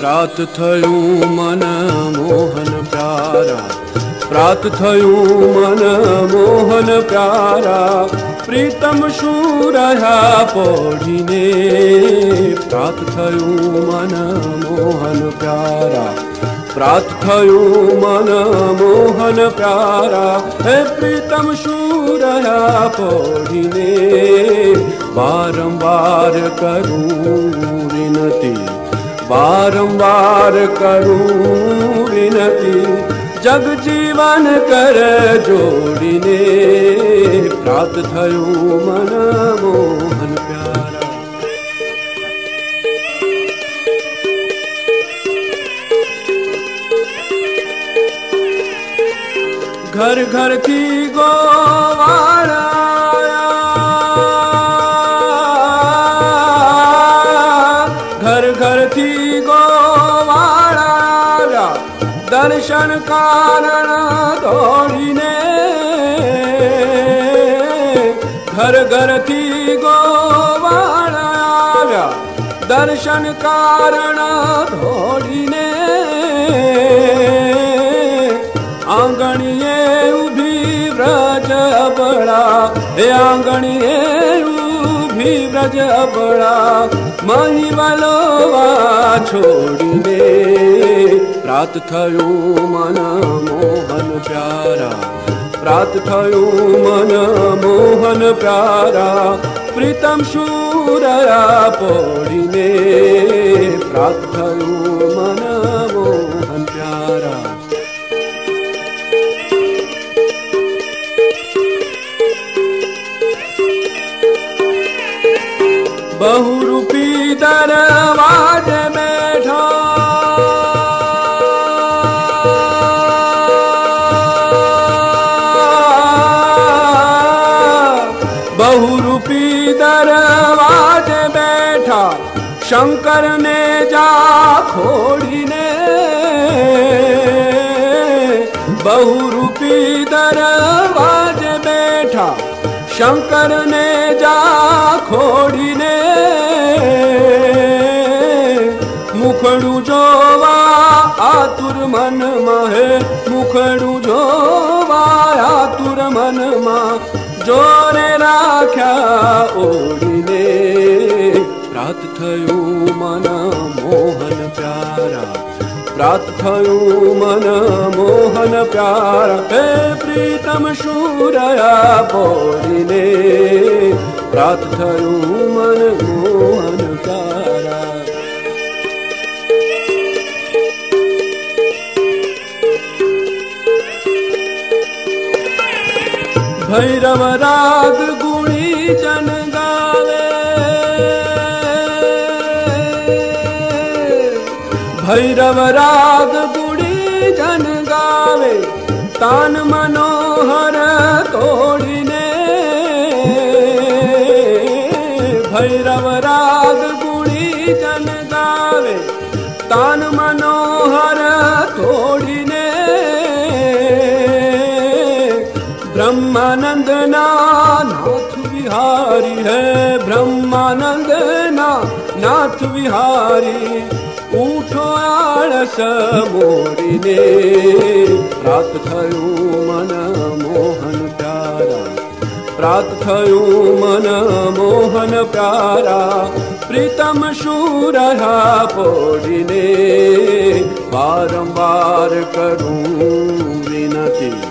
પ્રાત થયું મન મોહન પ્યારા પ્રાત થયું મન મોહન પ્યારા પ્રીતમ શું રહ્યા પોઢીને પ્રાત થયું મન મોહન પ્યારા પ્રાત થયું મન મોહન પ્યારા હે પ્રીતમ શું રહ્યા પોઢીને વારંવાર કરું વિનતી बारंबार करूँ विनती। जग जीवन कर जोड़ी ने प्राप्त थयो मन मोहन प्यारा। घर घर की गोवा दर्शन कारण दौड़िने घर घर थी गोवाड़ा दर्शन कारण दौड़िने आंगणिए उभी व्रज बड़ा हे आंगणिए उभी व्रज बड़ा मही वालोवा छोड़ी પ્રાત થયું મન મોહન પ્યારા પ્રાત થયું મન મોહન પ્યારા પ્રીતમ શૂરયા પોડીને પ્રાત થયું મન મોહન પ્યારા બહુરૂપી બહુરૂપી દરવાજે બેઠા શંકરને જા ખોડીને બહુરૂપી દરવાજે બેઠા શંકરને જા ખોડીને મુખડું જોવા આતુર મનમાં હે મુખડું જોવા આતુર મનમાં જોરે રાખ્યા ઓડીને પ્રાત થયું મન મોહન પ્યારા પ્રાત થયું મન મોહન પ્યારા હે પ્રીતમ શુરયા બોલીને પ્રાત થયું મન મોહન ભૈરવ રાગ ગુણી જન ગાવે. ભૈરવ રાગ ગુણી જન ગાવે. તાન મનોહર તોડીને. ભૈરવ રાગ ગુણી જન ગાવે. તાન મનોહર ब्रह्मानंद नाथ विहारी है ब्रह्मानंद नाथ विहारी ऊठो आळस मोरीने પ્રાપ્ત થયું મન મોહન પ્યારા પ્રાપ્ત થયું મન મોહન પ્યારા પ્રીતમ શૂર પોડીને વારંવાર કરું વિનતી